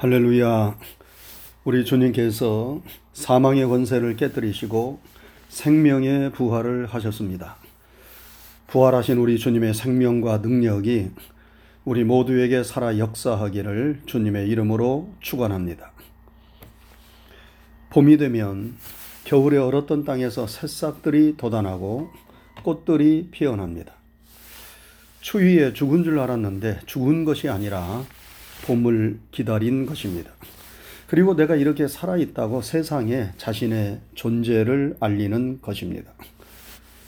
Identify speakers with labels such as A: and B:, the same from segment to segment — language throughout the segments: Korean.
A: 할렐루야. 우리 주님께서 사망의 권세를 깨뜨리시고 생명의 부활을 하셨습니다. 부활하신 우리 주님의 생명과 능력이 우리 모두에게 살아 역사하기를 주님의 이름으로 축원합니다. 봄이 되면 겨울에 얼었던 땅에서 새싹들이 돋아나고 꽃들이 피어납니다. 추위에 죽은 줄 알았는데 죽은 것이 아니라 봄을 기다린 것입니다. 그리고 내가 이렇게 살아있다고 세상에 자신의 존재를 알리는 것입니다.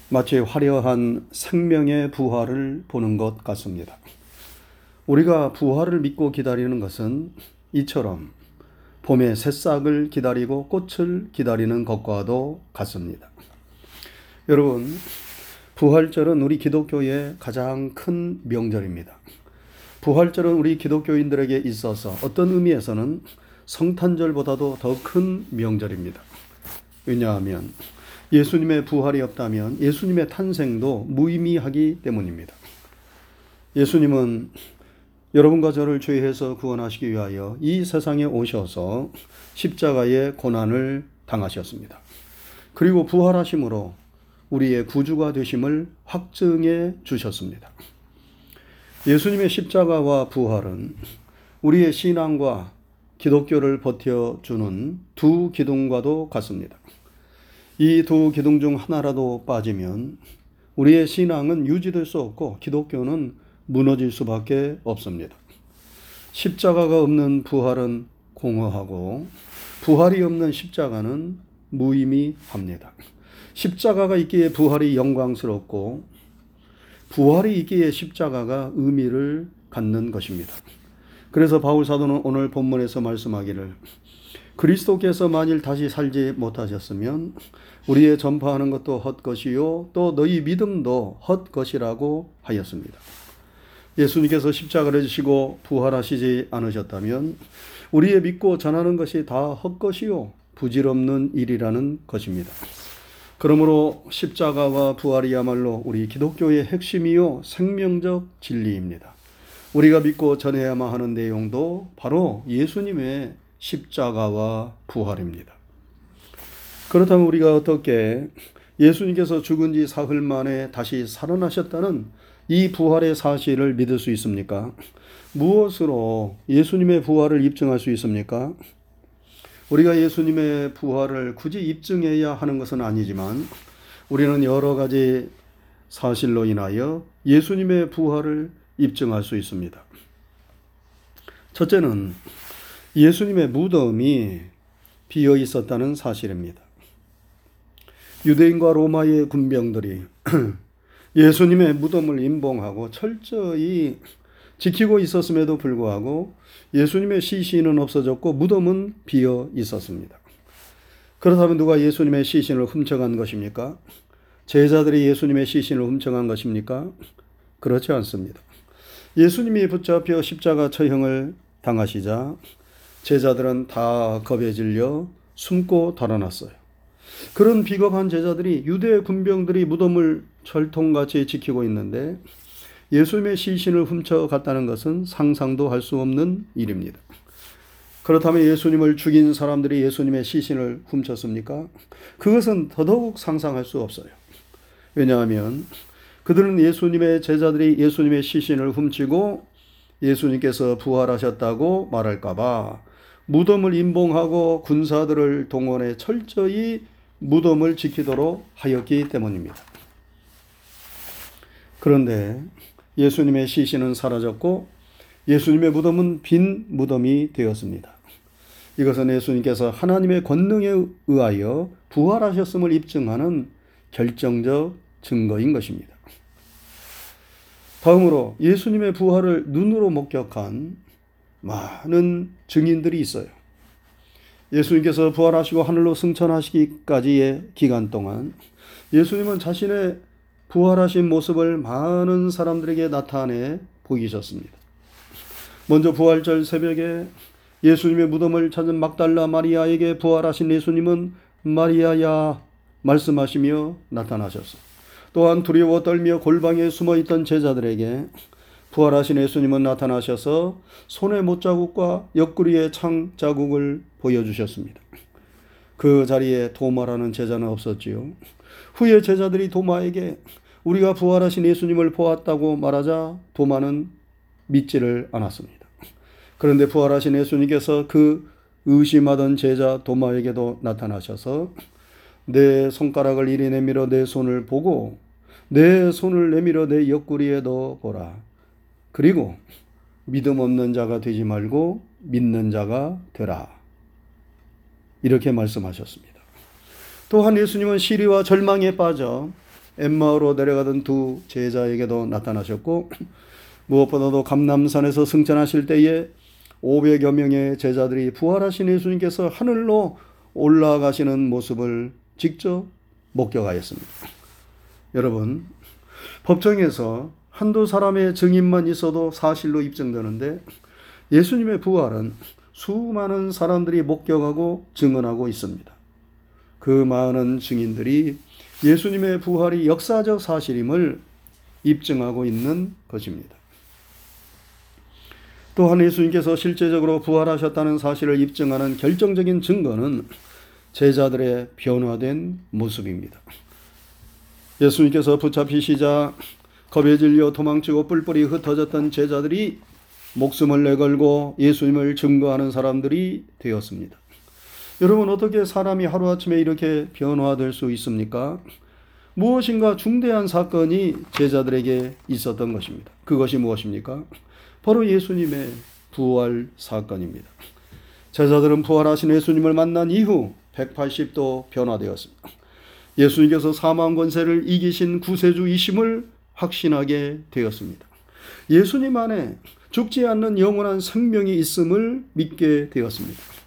A: 마치 화려한 생명의 부활을 보는 것 같습니다. 우리가 부활을 믿고 기다리는 것은 이처럼 봄의 새싹을 기다리고 꽃을 기다리는 것과도 같습니다. 여러분, 부활절은 우리 기독교의 가장 큰 명절입니다. 부활절은 우리 기독교인들에게 있어서 어떤 의미에서는 성탄절보다도 더 큰 명절입니다. 왜냐하면 예수님의 부활이 없다면 예수님의 탄생도 무의미하기 때문입니다. 예수님은 여러분과 저를 죄에서 구원하시기 위하여 이 세상에 오셔서 십자가의 고난을 당하셨습니다. 그리고 부활하심으로 우리의 구주가 되심을 확증해 주셨습니다. 예수님의 십자가와 부활은 우리의 신앙과 기독교를 버텨주는 두 기둥과도 같습니다. 이 두 기둥 중 하나라도 빠지면 우리의 신앙은 유지될 수 없고 기독교는 무너질 수밖에 없습니다. 십자가가 없는 부활은 공허하고 부활이 없는 십자가는 무의미합니다. 십자가가 있기에 부활이 영광스럽고 부활이 있기에 십자가가 의미를 갖는 것입니다. 그래서 바울 사도는 오늘 본문에서 말씀하기를 그리스도께서 만일 다시 살지 못하셨으면 우리의 전파하는 것도 헛것이요 또 너희 믿음도 헛것이라고 하였습니다. 예수님께서 십자가를 지시고 부활하시지 않으셨다면 우리의 믿고 전하는 것이 다 헛것이요 부질없는 일이라는 것입니다. 그러므로 십자가와 부활이야말로 우리 기독교의 핵심이요 생명적 진리입니다. 우리가 믿고 전해야만 하는 내용도 바로 예수님의 십자가와 부활입니다. 그렇다면 우리가 어떻게 예수님께서 죽은 지 사흘 만에 다시 살아나셨다는 이 부활의 사실을 믿을 수 있습니까? 무엇으로 예수님의 부활을 입증할 수 있습니까? 우리가 예수님의 부활을 굳이 입증해야 하는 것은 아니지만 우리는 여러 가지 사실로 인하여 예수님의 부활을 입증할 수 있습니다. 첫째는 예수님의 무덤이 비어 있었다는 사실입니다. 유대인과 로마의 군병들이 예수님의 무덤을 임봉하고 철저히 지키고 있었음에도 불구하고 예수님의 시신은 없어졌고 무덤은 비어 있었습니다. 그렇다면 누가 예수님의 시신을 훔쳐간 것입니까? 제자들이 예수님의 시신을 훔쳐간 것입니까? 그렇지 않습니다. 예수님이 붙잡혀 십자가 처형을 당하시자 제자들은 다 겁에 질려 숨고 달아났어요. 그런 비겁한 제자들이 유대 군병들이 무덤을 철통같이 지키고 있는데 예수님의 시신을 훔쳐갔다는 것은 상상도 할 수 없는 일입니다. 그렇다면 예수님을 죽인 사람들이 예수님의 시신을 훔쳤습니까? 그것은 더더욱 상상할 수 없어요. 왜냐하면 그들은 예수님의 제자들이 예수님의 시신을 훔치고 예수님께서 부활하셨다고 말할까봐 무덤을 임봉하고 군사들을 동원해 철저히 무덤을 지키도록 하였기 때문입니다. 그런데 예수님의 시신은 사라졌고 예수님의 무덤은 빈 무덤이 되었습니다. 이것은 예수님께서 하나님의 권능에 의하여 부활하셨음을 입증하는 결정적 증거인 것입니다. 다음으로 예수님의 부활을 눈으로 목격한 많은 증인들이 있어요. 예수님께서 부활하시고 하늘로 승천하시기까지의 기간 동안 예수님은 자신의 부활하신 모습을 많은 사람들에게 나타내 보이셨습니다. 먼저 부활절 새벽에 예수님의 무덤을 찾은 막달라 마리아에게 부활하신 예수님은 마리아야 말씀하시며 나타나셨어. 또한 두려워 떨며 골방에 숨어 있던 제자들에게 부활하신 예수님은 나타나셔서 손의 못자국과 옆구리의 창 자국을 보여주셨습니다. 그 자리에 도마라는 제자는 없었지요. 후에 제자들이 도마에게 우리가 부활하신 예수님을 보았다고 말하자 도마는 믿지를 않았습니다. 그런데 부활하신 예수님께서 그 의심하던 제자 도마에게도 나타나셔서 내 손가락을 이리 내밀어 내 손을 보고 내 손을 내밀어 내 옆구리에 넣어 보라. 그리고 믿음 없는 자가 되지 말고 믿는 자가 되라. 이렇게 말씀하셨습니다. 또한 예수님은 시리와 절망에 빠져 엠마오로 내려가던 두 제자에게도 나타나셨고 무엇보다도 감남산에서 승천하실 때에 500여 명의 제자들이 부활하신 예수님께서 하늘로 올라가시는 모습을 직접 목격하였습니다. 여러분, 법정에서 한두 사람의 증인만 있어도 사실로 입증되는데 예수님의 부활은 수많은 사람들이 목격하고 증언하고 있습니다. 그 많은 증인들이 예수님의 부활이 역사적 사실임을 입증하고 있는 것입니다. 또한 예수님께서 실제적으로 부활하셨다는 사실을 입증하는 결정적인 증거는 제자들의 변화된 모습입니다. 예수님께서 붙잡히시자 겁에 질려 도망치고 뿔뿔이 흩어졌던 제자들이 목숨을 내걸고 예수님을 증거하는 사람들이 되었습니다. 여러분 어떻게 사람이 하루아침에 이렇게 변화될 수 있습니까? 무엇인가 중대한 사건이 제자들에게 있었던 것입니다. 그것이 무엇입니까? 바로 예수님의 부활 사건입니다. 제자들은 부활하신 예수님을 만난 이후 180도 변화되었습니다. 예수님께서 사망 권세를 이기신 구세주이심을 확신하게 되었습니다. 예수님 안에 죽지 않는 영원한 생명이 있음을 믿게 되었습니다.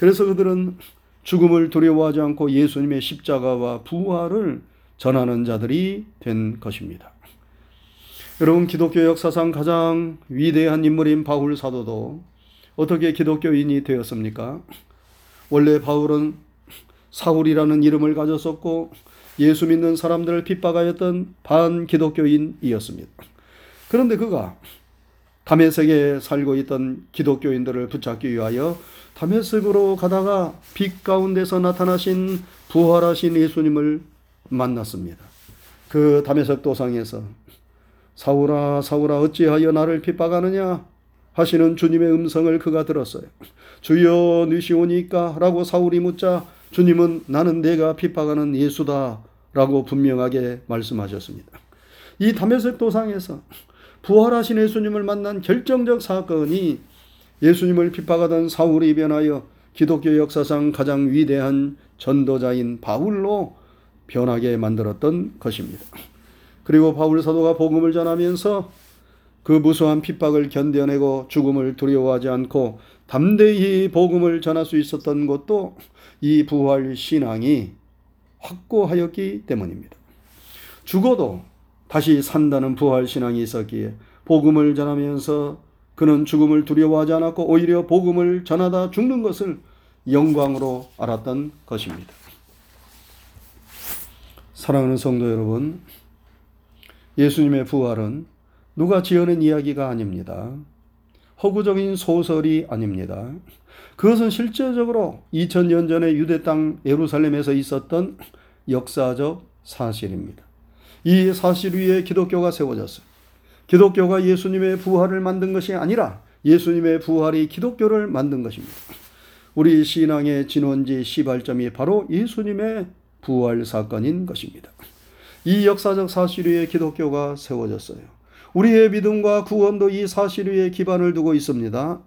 A: 그래서 그들은 죽음을 두려워하지 않고 예수님의 십자가와 부활을 전하는 자들이 된 것입니다. 여러분 기독교 역사상 가장 위대한 인물인 바울 사도도 어떻게 기독교인이 되었습니까? 원래 바울은 사울이라는 이름을 가졌었고 예수 믿는 사람들을 핍박하였던 반 기독교인이었습니다. 그런데 그가 다메섹에 살고 있던 기독교인들을 붙잡기 위하여 다메섹으로 가다가 빛 가운데서 나타나신 부활하신 예수님을 만났습니다. 그 다메섹 도상에서 사울아 사울아 어찌하여 나를 핍박하느냐 하시는 주님의 음성을 그가 들었어요. 주여 누시오니까 라고 사울이 묻자 주님은 나는 내가 핍박하는 예수다 라고 분명하게 말씀하셨습니다. 이 다메섹 도상에서 부활하신 예수님을 만난 결정적 사건이 예수님을 핍박하던 사울이 변하여 기독교 역사상 가장 위대한 전도자인 바울로 변하게 만들었던 것입니다. 그리고 바울 사도가 복음을 전하면서 그 무수한 핍박을 견뎌내고 죽음을 두려워하지 않고 담대히 복음을 전할 수 있었던 것도 이 부활 신앙이 확고하였기 때문입니다. 죽어도 다시 산다는 부활 신앙이 있었기에 복음을 전하면서 그는 죽음을 두려워하지 않았고 오히려 복음을 전하다 죽는 것을 영광으로 알았던 것입니다. 사랑하는 성도 여러분, 예수님의 부활은 누가 지어낸 이야기가 아닙니다. 허구적인 소설이 아닙니다. 그것은 실제적으로 2000년 전에 유대 땅 예루살렘에서 있었던 역사적 사실입니다. 이 사실 위에 기독교가 세워졌어요. 기독교가 예수님의 부활을 만든 것이 아니라 예수님의 부활이 기독교를 만든 것입니다. 우리 신앙의 진원지 시발점이 바로 예수님의 부활 사건인 것입니다. 이 역사적 사실 위에 기독교가 세워졌어요. 우리의 믿음과 구원도 이 사실 위에 기반을 두고 있습니다.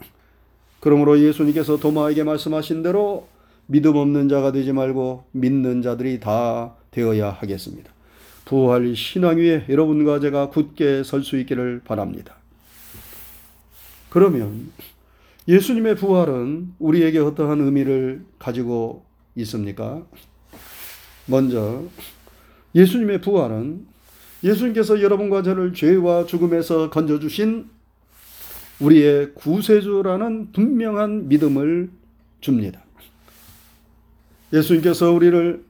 A: 그러므로 예수님께서 도마에게 말씀하신 대로 믿음 없는 자가 되지 말고 믿는 자들이 다 되어야 하겠습니다. 부활 신앙 위에 여러분과 제가 굳게 설 수 있기를 바랍니다. 그러면 예수님의 부활은 우리에게 어떠한 의미를 가지고 있습니까? 먼저 예수님의 부활은 예수님께서 여러분과 저를 죄와 죽음에서 건져주신 우리의 구세주라는 분명한 믿음을 줍니다. 예수님께서 우리를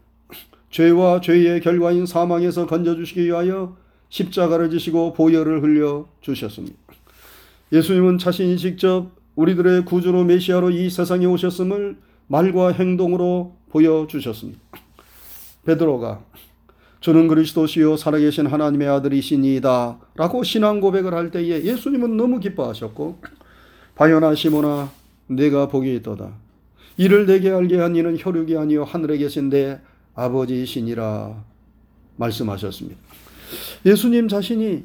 A: 죄와 죄의 결과인 사망에서 건져주시기 위하여 십자가를 지시고 보혈을 흘려 주셨습니다. 예수님은 자신이 직접 우리들의 구주로 메시아로 이 세상에 오셨음을 말과 행동으로 보여주셨습니다. 베드로가 저는 그리스도시요 살아계신 하나님의 아들이시니이다 라고 신앙 고백을 할 때에 예수님은 너무 기뻐하셨고 바요나 시모나 내가 복이 있도다 이를 내게 알게 한 이는 혈육이 아니요 하늘에 계신 내 아버지이시니라 말씀하셨습니다. 예수님 자신이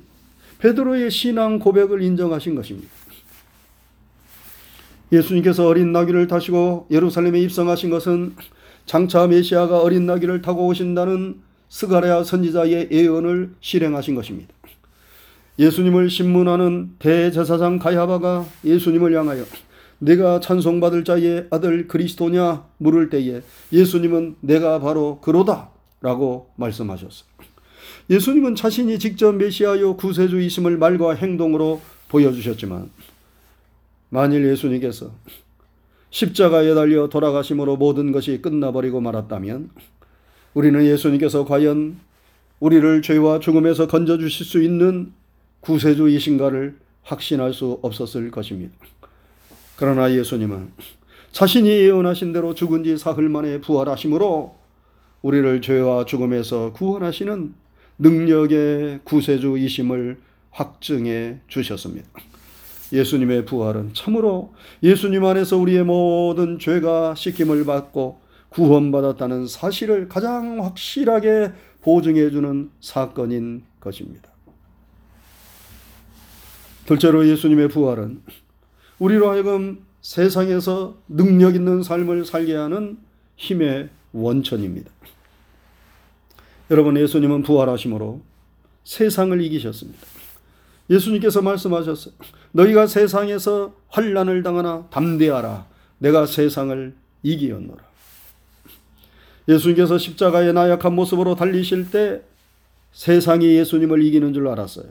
A: 베드로의 신앙 고백을 인정하신 것입니다. 예수님께서 어린 나귀를 타시고 예루살렘에 입성하신 것은 장차 메시아가 어린 나귀를 타고 오신다는 스가랴 선지자의 예언을 실행하신 것입니다. 예수님을 신문하는 대제사장 가야바가 예수님을 향하여 내가 찬송받을 자의 아들 그리스도냐 물을 때에 예수님은 내가 바로 그로다 라고 말씀하셨어요. 예수님은 자신이 직접 메시아요 구세주이심을 말과 행동으로 보여주셨지만 만일 예수님께서 십자가에 달려 돌아가심으로 모든 것이 끝나버리고 말았다면 우리는 예수님께서 과연 우리를 죄와 죽음에서 건져주실 수 있는 구세주이신가를 확신할 수 없었을 것입니다. 그러나 예수님은 자신이 예언하신 대로 죽은 지 사흘 만에 부활하심으로 우리를 죄와 죽음에서 구원하시는 능력의 구세주이심을 확증해 주셨습니다. 예수님의 부활은 참으로 예수님 안에서 우리의 모든 죄가 씻김을 받고 구원받았다는 사실을 가장 확실하게 보증해 주는 사건인 것입니다. 둘째로 예수님의 부활은 우리로 하여금 세상에서 능력 있는 삶을 살게 하는 힘의 원천입니다. 여러분, 예수님은 부활하심으로 세상을 이기셨습니다. 예수님께서 말씀하셨어요. 너희가 세상에서 환란을 당하나 담대하라. 내가 세상을 이기었노라. 예수님께서 십자가의 나약한 모습으로 달리실 때 세상이 예수님을 이기는 줄 알았어요.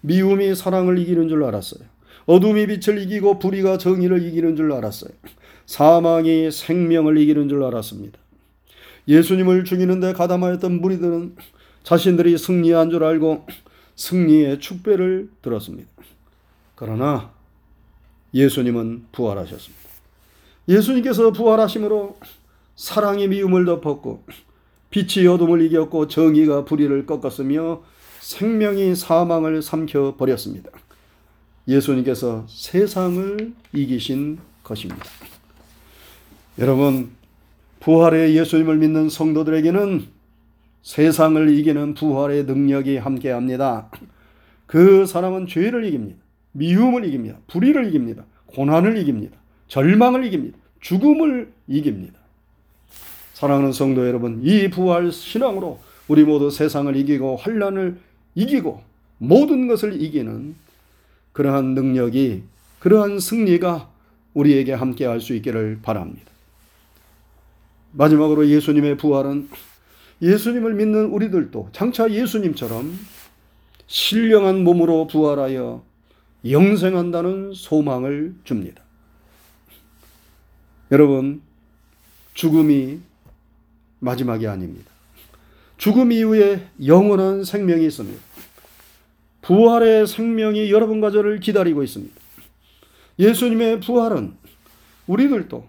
A: 미움이 사랑을 이기는 줄 알았어요. 어둠이 빛을 이기고 불의가 정의를 이기는 줄 알았어요. 사망이 생명을 이기는 줄 알았습니다. 예수님을 죽이는데 가담하였던 무리들은 자신들이 승리한 줄 알고 승리의 축배를 들었습니다. 그러나 예수님은 부활하셨습니다. 예수님께서 부활하심으로 사랑이 미움을 덮었고 빛이 어둠을 이겼고 정의가 불의를 꺾었으며 생명이 사망을 삼켜 버렸습니다. 예수님께서 세상을 이기신 것입니다. 여러분, 부활의 예수님을 믿는 성도들에게는 세상을 이기는 부활의 능력이 함께 합니다. 그 사람은 죄를 이깁니다. 미움을 이깁니다. 불의를 이깁니다. 고난을 이깁니다. 절망을 이깁니다. 죽음을 이깁니다. 사랑하는 성도 여러분, 이 부활 신앙으로 우리 모두 세상을 이기고 환란을 이기고 모든 것을 이기는 그러한 능력이 그러한 승리가 우리에게 함께 할 수 있기를 바랍니다. 마지막으로 예수님의 부활은 예수님을 믿는 우리들도 장차 예수님처럼 신령한 몸으로 부활하여 영생한다는 소망을 줍니다. 여러분, 죽음이 마지막이 아닙니다. 죽음 이후에 영원한 생명이 있습니다. 부활의 생명이 여러분과 저를 기다리고 있습니다. 예수님의 부활은 우리들도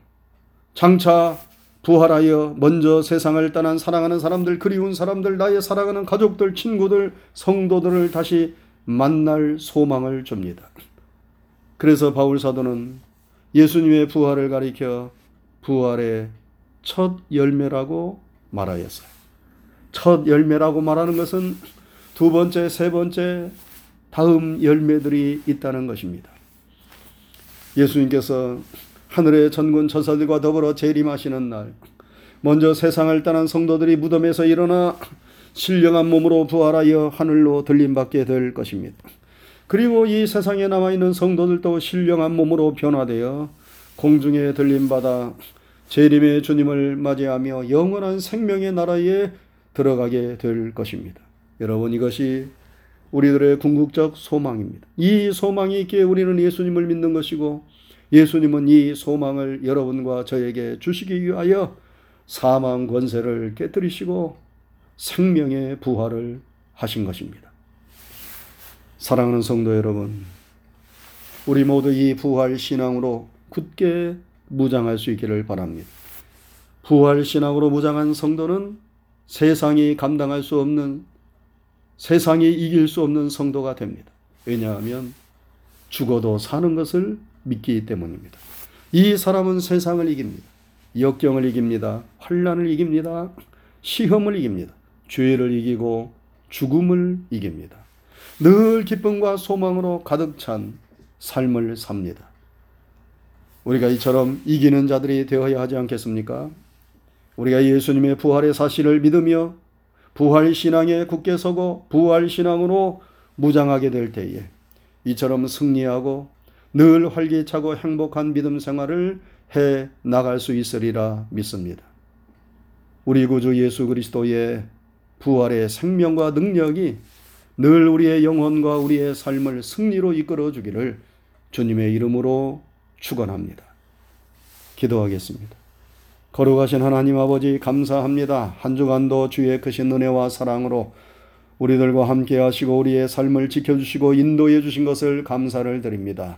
A: 장차 부활하여 먼저 세상을 떠난 사랑하는 사람들, 그리운 사람들, 나의 사랑하는 가족들, 친구들, 성도들을 다시 만날 소망을 줍니다. 그래서 바울 사도는 예수님의 부활을 가리켜 부활의 첫 열매라고 말하였어요. 첫 열매라고 말하는 것은 두 번째, 세 번째, 다음 열매들이 있다는 것입니다. 예수님께서 하늘의 전군 천사들과 더불어 재림하시는 날, 먼저 세상을 떠난 성도들이 무덤에서 일어나 신령한 몸으로 부활하여 하늘로 들림받게 될 것입니다. 그리고 이 세상에 남아있는 성도들도 신령한 몸으로 변화되어 공중에 들림받아 재림의 주님을 맞이하며 영원한 생명의 나라에 들어가게 될 것입니다. 여러분 이것이 우리들의 궁극적 소망입니다. 이 소망이 있기에 우리는 예수님을 믿는 것이고 예수님은 이 소망을 여러분과 저에게 주시기 위하여 사망 권세를 깨뜨리시고 생명의 부활을 하신 것입니다. 사랑하는 성도 여러분, 우리 모두 이 부활 신앙으로 굳게 무장할 수 있기를 바랍니다. 부활 신앙으로 무장한 성도는 세상이 감당할 수 없는 세상이 이길 수 없는 성도가 됩니다. 왜냐하면 죽어도 사는 것을 믿기 때문입니다. 이 사람은 세상을 이깁니다. 역경을 이깁니다. 환란을 이깁니다. 시험을 이깁니다. 죄를 이기고 죽음을 이깁니다. 늘 기쁨과 소망으로 가득 찬 삶을 삽니다. 우리가 이처럼 이기는 자들이 되어야 하지 않겠습니까? 우리가 예수님의 부활의 사실을 믿으며 부활 신앙에 굳게 서고 부활 신앙으로 무장하게 될 때에 이처럼 승리하고 늘 활기차고 행복한 믿음 생활을 해 나갈 수 있으리라 믿습니다. 우리 구주 예수 그리스도의 부활의 생명과 능력이 늘 우리의 영혼과 우리의 삶을 승리로 이끌어 주기를 주님의 이름으로 축원합니다. 기도하겠습니다. 거룩하신 하나님 아버지 감사합니다. 한 주간도 주의 크신 은혜와 사랑으로 우리들과 함께 하시고 우리의 삶을 지켜주시고 인도해 주신 것을 감사를 드립니다.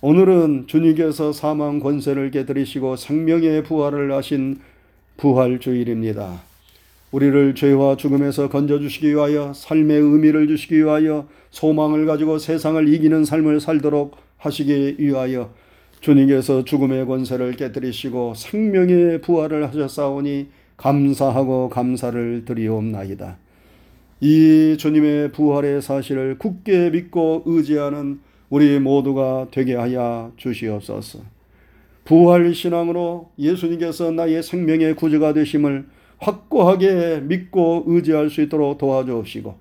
A: 오늘은 주님께서 사망 권세를 깨뜨리시고 생명의 부활을 하신 부활 주일입니다. 우리를 죄와 죽음에서 건져주시기 위하여 삶의 의미를 주시기 위하여 소망을 가지고 세상을 이기는 삶을 살도록 하시기 위하여 주님께서 죽음의 권세를 깨뜨리시고 생명의 부활을 하셨사오니 감사하고 감사를 드리옵나이다. 이 주님의 부활의 사실을 굳게 믿고 의지하는 우리 모두가 되게 하여 주시옵소서. 부활 신앙으로 예수님께서 나의 생명의 구주가 되심을 확고하게 믿고 의지할 수 있도록 도와주옵시고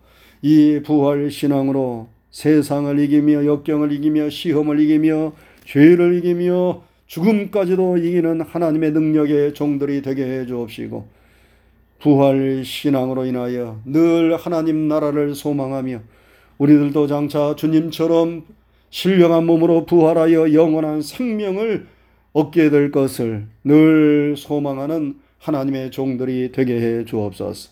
A: 이 부활 신앙으로 세상을 이기며 역경을 이기며 시험을 이기며 죄를 이기며 죽음까지도 이기는 하나님의 능력의 종들이 되게 해 주옵시고 부활 신앙으로 인하여 늘 하나님 나라를 소망하며 우리들도 장차 주님처럼 신령한 몸으로 부활하여 영원한 생명을 얻게 될 것을 늘 소망하는 하나님의 종들이 되게 해 주옵소서.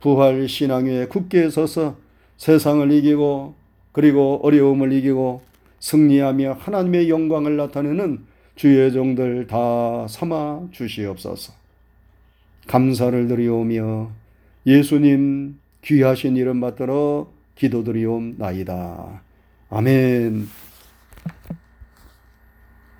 A: 부활 신앙 위에 굳게 서서 세상을 이기고 그리고 어려움을 이기고 승리하며 하나님의 영광을 나타내는 주의 종들 다 삼아 주시옵소서. 감사를 드리오며 예수님 귀하신 이름 받들어 기도드리옵나이다. 아멘.